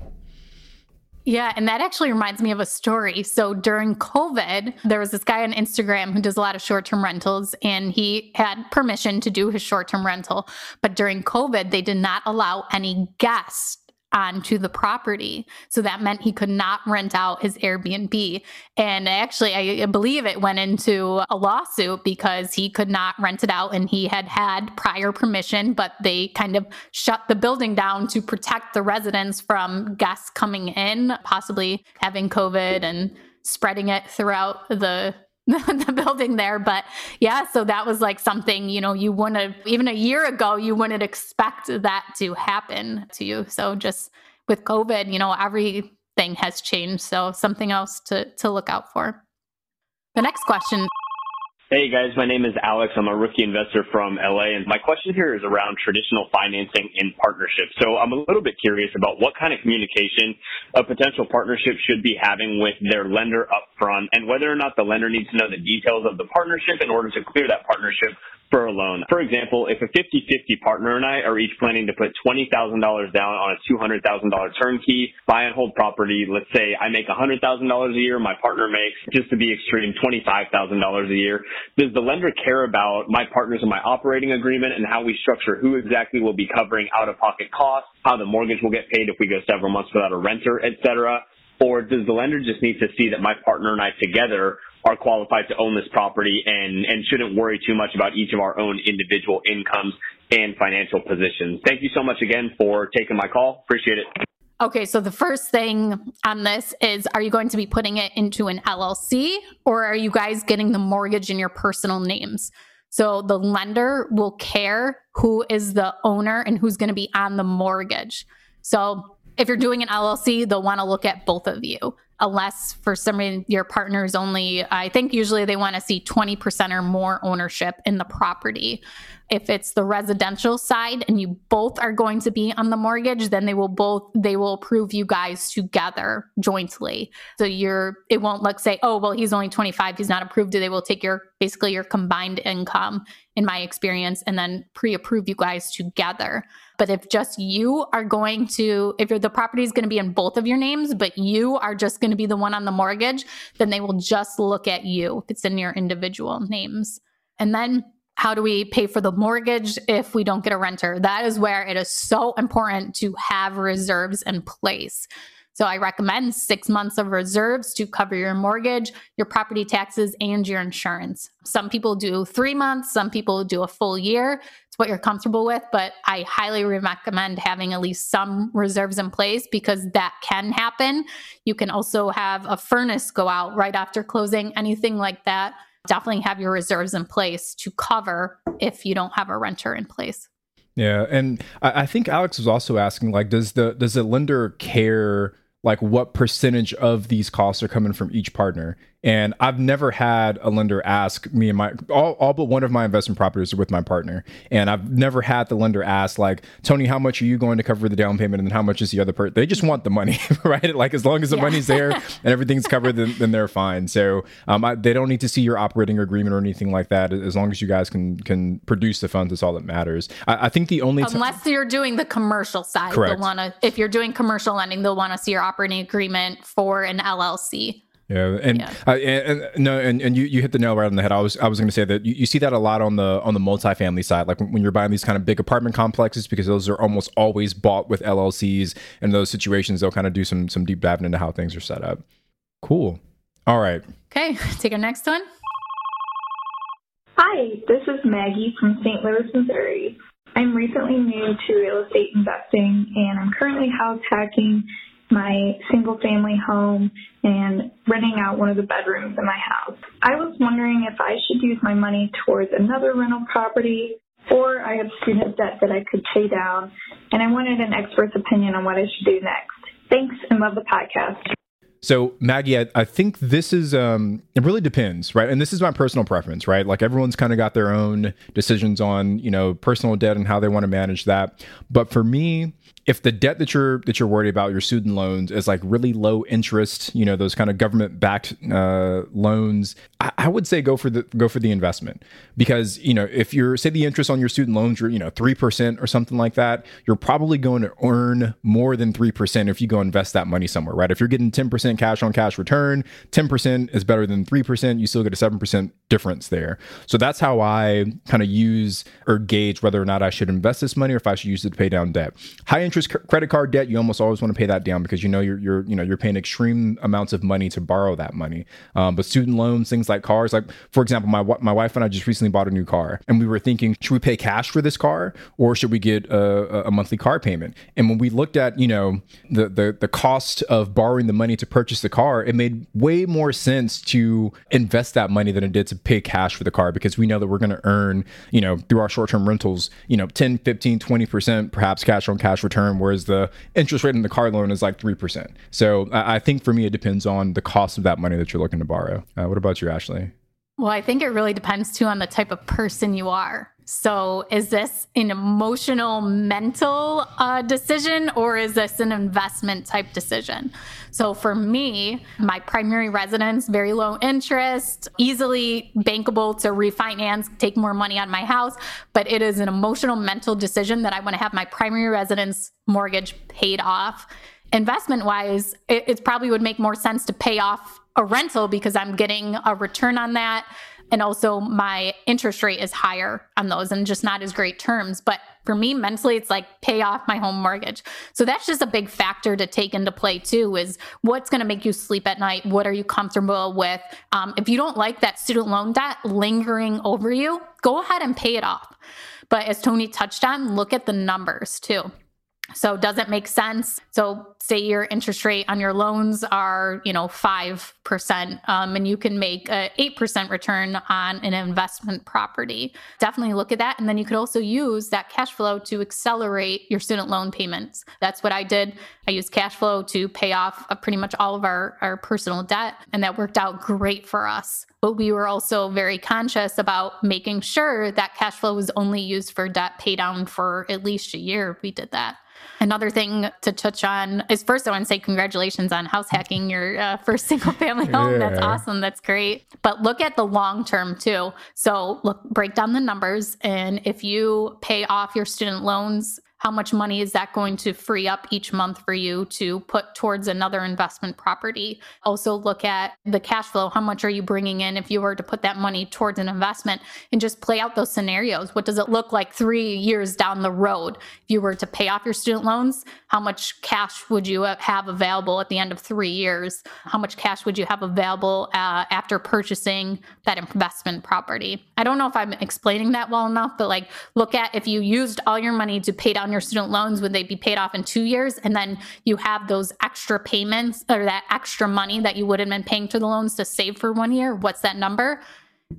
Yeah, and that actually reminds me of a story. So during COVID, there was this guy on Instagram who does a lot of short term rentals, and he had permission to do his short term rental. But during COVID, they did not allow any guests onto the property. So that meant he could not rent out his Airbnb. And actually, I believe it went into a lawsuit because he could not rent it out and he had had prior permission, but they kind of shut the building down to protect the residents from guests coming in, possibly having COVID and spreading it throughout the the building there. But yeah, so that was like something, you know, you wouldn't have, even a year ago, you wouldn't expect that to happen to you. So just with COVID, you know, everything has changed. So something else to, to look out for. The next question Hey guys, my name is Alex. I'm a rookie investor from LA and my question here is around traditional financing in partnerships. So I'm a little bit curious about what kind of communication a potential partnership should be having with their lender up front and whether or not the lender needs to know the details of the partnership in order to clear that partnership for a loan. For example, if a 50-50 partner and I are each planning to put $20,000 down on a $200,000 turnkey, buy and hold property, let's say I make $100,000 a year, my partner makes, just to be extreme, $25,000 a year, does the lender care about my partners in my operating agreement and how we structure who exactly will be covering out-of-pocket costs, how the mortgage will get paid if we go several months without a renter, et cetera? Or does the lender just need to see that my partner and I together are qualified to own this property and, and shouldn't worry too much about each of our own individual incomes and financial positions. Thank you so much again for taking my call. Appreciate it. Okay, so the first thing on this is are you going to be putting it into an LLC or are you guys getting the mortgage in your personal names? So the lender will care who is the owner and who's going to be on the mortgage. So if you're doing an LLC, they'll want to look at both of you. unless for some reason your partner is only, I think usually they want to see 20% or more ownership in the property. If it's the residential side and you both are going to be on the mortgage, then they will both they will approve you guys together jointly. So you're it won't look say, oh well, he's only 25, he's not approved. They will take your basically your combined income, in my experience, and then pre-approve you guys together. But if just you are going to, if the property is going to be in both of your names, but you are just going to be the one on the mortgage, then they will just look at you if it's in your individual names. And then how do we pay for the mortgage if we don't get a renter? That is where it is so important to have reserves in place. So I recommend six months of reserves to cover your mortgage, your property taxes, and your insurance. Some people do three months, some people do a full year It's what you're comfortable with, but I highly recommend having at least some reserves in place because that can happen. You can also have a furnace go out right after closing, anything like that. Definitely have your reserves in place to cover if you don't have a renter in place. Yeah, and I, think Alex was also asking, like, does the does the lender care like what percentage of these costs are coming from each partner? And I've never had a lender ask me and my all, all but one of my investment properties are with my partner. And I've never had the lender ask like, Tony, how much are you going to cover the down payment and how much is the other part? They just want the money, right? Like as long as the yeah. money's there and everything's covered, then, then they're fine. So um, I, they don't need to see your operating agreement or anything like that. As long as you guys can can produce the funds, that's all that matters. I, I think the only unless t- you're doing the commercial side, Correct. to. If you're doing commercial lending, they'll want to see your operating agreement for an LLC. Yeah, and, yeah. Uh, and, and, no, and, and you, you hit the nail right on the head. I was I was going to say that you, you, see that a lot on the on the multifamily side, like when, when, you're buying these kind of big apartment complexes, because those are almost always bought with LLCs. And those situations, they'll kind of do some some deep diving into how things are set up. Cool. All right. Okay, take our next one. Hi, this is Maggie from St. Louis, Missouri. I'm recently new to real estate investing, and I'm currently house hacking my single family home and renting out one of the bedrooms in my house. I was wondering if I should use my money towards another rental property or I have student debt that I could pay down and I wanted an expert's opinion on what I should do next. Thanks and love the podcast. So Maggie, I, I, think this is um it really depends, right? And this is my personal preference, right? Like everyone's kind of got their own decisions on, you know, personal debt and how they want to manage that. But for me, if the debt that you're that you're worried about, your student loans, is like really low interest, you know, those kind of government backed uh, loans, I, I, would say go for the go for the investment because you know if you're say the interest on your student loans are you know three percent or something like that, you're probably going to earn more than three percent if you go invest that money somewhere, right? If you're getting ten percent cash on cash return, ten percent is better than three percent. You still get a seven percent difference there. So that's how I kind of use or gauge whether or not I should invest this money or if I should use it to pay down debt. High interest credit card debt, you almost always want to pay that down because you know you're you're you know you're paying extreme amounts of money to borrow that money. Um, but student loans, things like cars, like for example, my my wife and I just recently bought a new car, and we were thinking, should we pay cash for this car or should we get a, a monthly car payment? And when we looked at you know the the the cost of borrowing the money to purchase the car, it made way more sense to invest that money than it did to pay cash for the car because we know that we're going to earn you know through our short term rentals you know 10 15 20 percent perhaps cash on cash return whereas the interest rate in the car loan is like 3%. So I think for me, it depends on the cost of that money that you're looking to borrow. Uh, what about you, Ashley? Well, I think it really depends too on the type of person you are. So, is this an emotional, mental uh, decision or is this an investment type decision? So, for me, my primary residence, very low interest, easily bankable to refinance, take more money on my house, but it is an emotional, mental decision that I want to have my primary residence mortgage paid off. Investment wise, it, it probably would make more sense to pay off a rental because I'm getting a return on that and also my interest rate is higher on those and just not as great terms. But for me mentally, it's like pay off my home mortgage. So that's just a big factor to take into play too is what's going to make you sleep at night? What are you comfortable with? Um, if you don't like that student loan debt lingering over you, go ahead and pay it off. But as Tony touched on, look at the numbers too. So does it make sense? So say your interest rate on your loans are, you know, 5%, um, and you can make a 8% return on an investment property. Definitely look at that. And then you could also use that cash flow to accelerate your student loan payments. That's what I did. I used cash flow to pay off uh, pretty much all of our, our personal debt, and that worked out great for us. But we were also very conscious about making sure that cash flow was only used for debt pay down for at least a year. We did that. Another thing to touch on is first, I want to say congratulations on house hacking your uh, first single family home. Yeah. That's awesome. That's great. But look at the long term too. So, look, break down the numbers. And if you pay off your student loans how much money is that going to free up each month for you to put towards another investment property? Also, look at the cash flow. How much are you bringing in if you were to put that money towards an investment and just play out those scenarios? What does it look like three years down the road? If you were to pay off your student loans, how much cash would you have available at the end of three years? How much cash would you have available uh, after purchasing that investment property? I don't know if I'm explaining that well enough, but like look at if you used all your money to pay down on your student loans, would they be paid off in two years? And then you have those extra payments or that extra money that you would have been paying to the loans to save for one year. What's that number?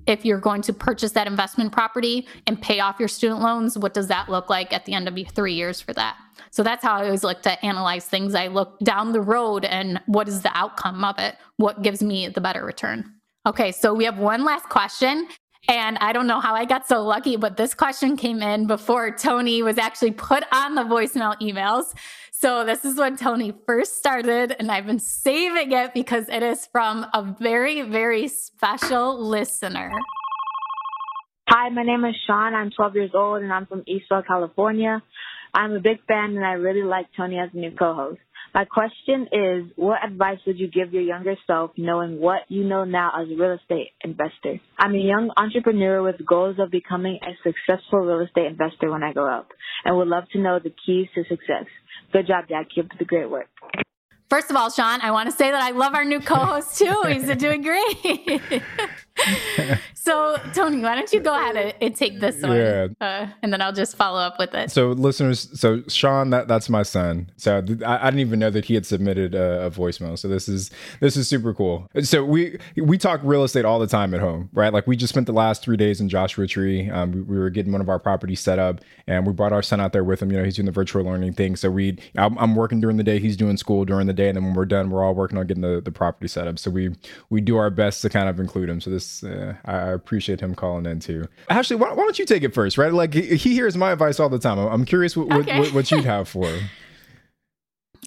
If you're going to purchase that investment property and pay off your student loans, what does that look like at the end of three years for that? So that's how I always look to analyze things. I look down the road and what is the outcome of it? What gives me the better return? Okay, so we have one last question. And I don't know how I got so lucky, but this question came in before Tony was actually put on the voicemail emails. So this is when Tony first started, and I've been saving it because it is from a very, very special listener. Hi, my name is Sean. I'm 12 years old and I'm from Eastvale, California. I'm a big fan and I really like Tony as a new co-host. My question is, what advice would you give your younger self knowing what you know now as a real estate investor? I'm a young entrepreneur with goals of becoming a successful real estate investor when I grow up and would love to know the keys to success. Good job, Dad. Keep up the great work. First of all, Sean, I want to say that I love our new co-host too. He's doing great. so, Tony, why don't you go ahead and take this one? Yeah. Uh, and then I'll just follow up with it. So, listeners, so Sean, that that's my son. So th- I, I, didn't even know that he had submitted a, a, voicemail. So this is this is super cool. So we we talk real estate all the time at home, right? Like we just spent the last three days in Joshua Tree. Um, we, we, were getting one of our properties set up, and we brought our son out there with him. You know, he's doing the virtual learning thing. So we, I'm, I'm working during the day. He's doing school during the day, and then when we're done, we're all working on getting the, the property set up. So we we do our best to kind of include him. So this uh, I appreciate him calling in too. Ashley, why, why, don't you take it first, right? Like he, he hears my advice all the time. I'm curious what, okay. what, what you'd have for him.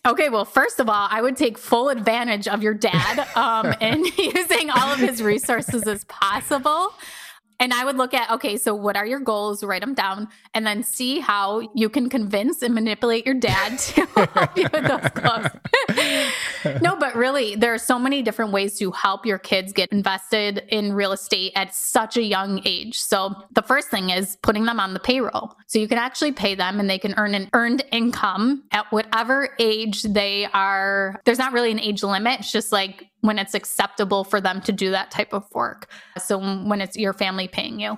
Okay, well, first of all, I would take full advantage of your dad um, and using all of his resources as possible. And I would look at, okay, so what are your goals? Write them down and then see how you can convince and manipulate your dad to help you with those goals. no, but really, there are so many different ways to help your kids get invested in real estate at such a young age. So the first thing is putting them on the payroll. So you can actually pay them and they can earn an earned income at whatever age they are. There's not really an age limit. It's just like when it's acceptable for them to do that type of work. So when it's your family paying you.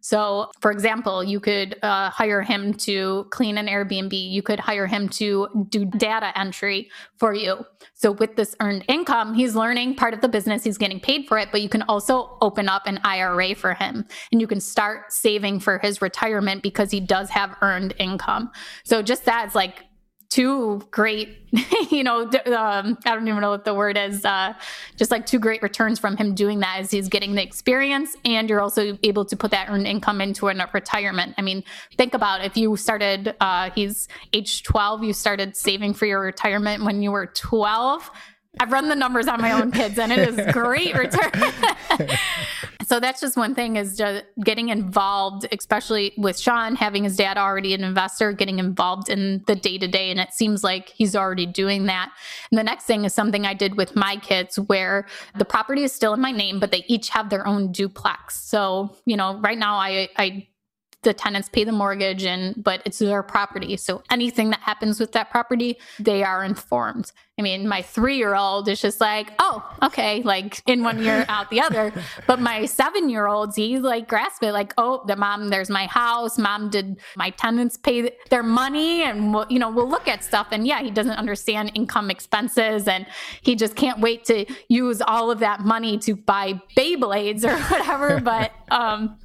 So, for example, you could uh, hire him to clean an Airbnb. You could hire him to do data entry for you. So, with this earned income, he's learning part of the business, he's getting paid for it, but you can also open up an IRA for him and you can start saving for his retirement because he does have earned income. So, just that is like two great, you know, um, I don't even know what the word is, uh, just like two great returns from him doing that as he's getting the experience and you're also able to put that earned income into a retirement. I mean, think about if you started, uh, he's age 12, you started saving for your retirement when you were 12 I've run the numbers on my own kids and it is great return. so that's just one thing is just getting involved, especially with Sean having his dad already an investor, getting involved in the day to day. And it seems like he's already doing that. And the next thing is something I did with my kids where the property is still in my name, but they each have their own duplex. So, you know, right now I, I the tenants pay the mortgage and but it's their property. So anything that happens with that property, they are informed. I mean, my three year old is just like, oh, okay, like in one year, out the other. But my seven year olds, he like grasp it, like, oh, the mom, there's my house. Mom did my tenants pay their money, and we'll, you know, we'll look at stuff. And yeah, he doesn't understand income expenses, and he just can't wait to use all of that money to buy Beyblades or whatever. but um,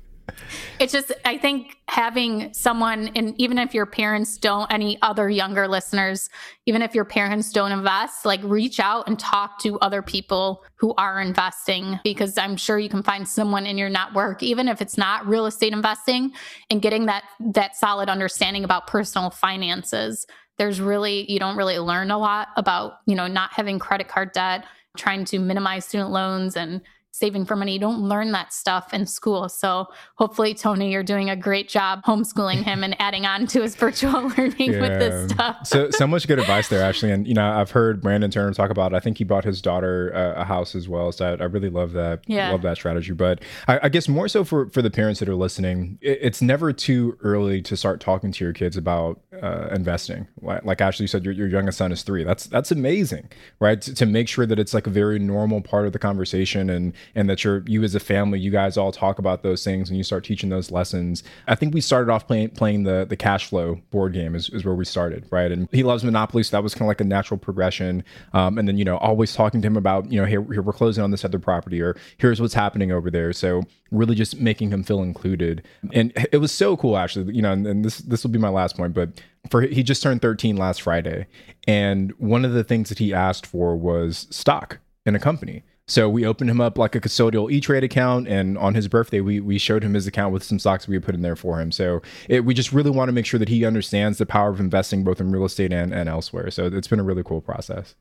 it's just i think having someone and even if your parents don't any other younger listeners even if your parents don't invest like reach out and talk to other people who are investing because i'm sure you can find someone in your network even if it's not real estate investing and getting that that solid understanding about personal finances. There's really you don't really learn a lot about you know not having credit card debt trying to minimize student loans and saving for money. You don't learn that stuff in school. So hopefully, Tony, you're doing a great job homeschooling him and adding on to his virtual learning yeah. with this stuff. so, so much good advice there, Ashley. And, you know, I've heard Brandon Turner talk about, I think he bought his daughter a, a house as well. So I, I, really love that. Yeah. Love that strategy. But I, I, guess more so for, for the parents that are listening, it, it's never too early to start talking to your kids about uh, investing. Like, like, Ashley said, your, your youngest son is three. That's, that's amazing, right? To, to make sure that it's like a very normal part of the conversation and, and that you're you as a family you guys all talk about those things and you start teaching those lessons. I think we started off playing playing the the cash flow board game is, is where we started right? And he loves monopoly so that was kind of like a natural progression. Um, and then you know always talking to him about you know here, here we're closing on this other property or here's what's happening over there. So really just making him feel included. And it was so cool actually you know and, and this this will be my last point but for he just turned 13 last friday. And one of the things that he asked for was stock in a company so we opened him up like a custodial E-Trade account, and on his birthday, we we showed him his account with some stocks we had put in there for him. So it, we just really want to make sure that he understands the power of investing both in real estate and, and elsewhere. So it's been a really cool process.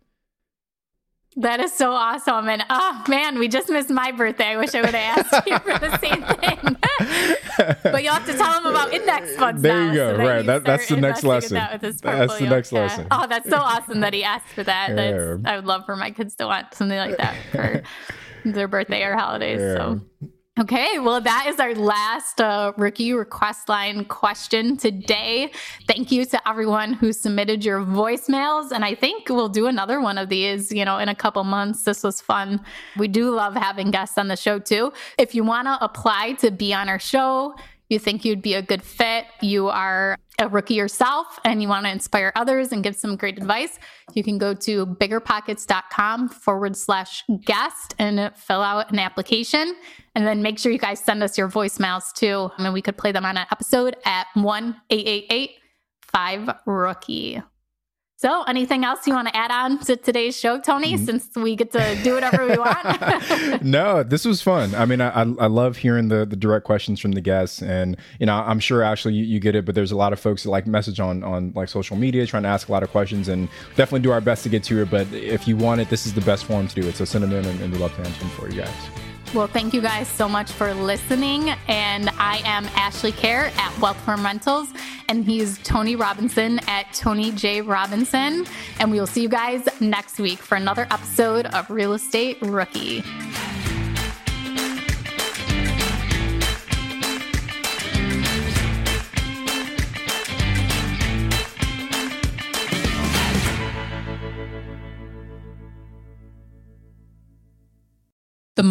That is so awesome. And oh man, we just missed my birthday. I wish I would have asked you for the same thing. but you'll have to tell him about index funds. There you go. So right. That, that's the next lesson. That that's the next yeah. lesson. Oh, that's so awesome that he asked for that. Yeah. I would love for my kids to want something like that for their birthday or holidays. Yeah. So Okay, well, that is our last uh, rookie request line question today. Thank you to everyone who submitted your voicemails. And I think we'll do another one of these, you know, in a couple months. This was fun. We do love having guests on the show too. If you want to apply to be on our show, you think you'd be a good fit, you are a rookie yourself and you want to inspire others and give some great advice, you can go to biggerpockets.com forward slash guest and fill out an application. And then make sure you guys send us your voicemails too. I mean, we could play them on an episode at 1 888 5 Rookie. So, anything else you want to add on to today's show, Tony? Mm. Since we get to do whatever we want. no, this was fun. I mean, I, I love hearing the the direct questions from the guests, and you know, I'm sure Ashley you, you, get it, but there's a lot of folks that like message on on like social media, trying to ask a lot of questions, and definitely do our best to get to it. But if you want it, this is the best form to do it. So send them in, and, and we'd love to answer them for you guys. Well, thank you guys so much for listening. And I am Ashley Kehr at Wealth Farm Rentals, and he's Tony Robinson at Tony J. Robinson. And we will see you guys next week for another episode of Real Estate Rookie.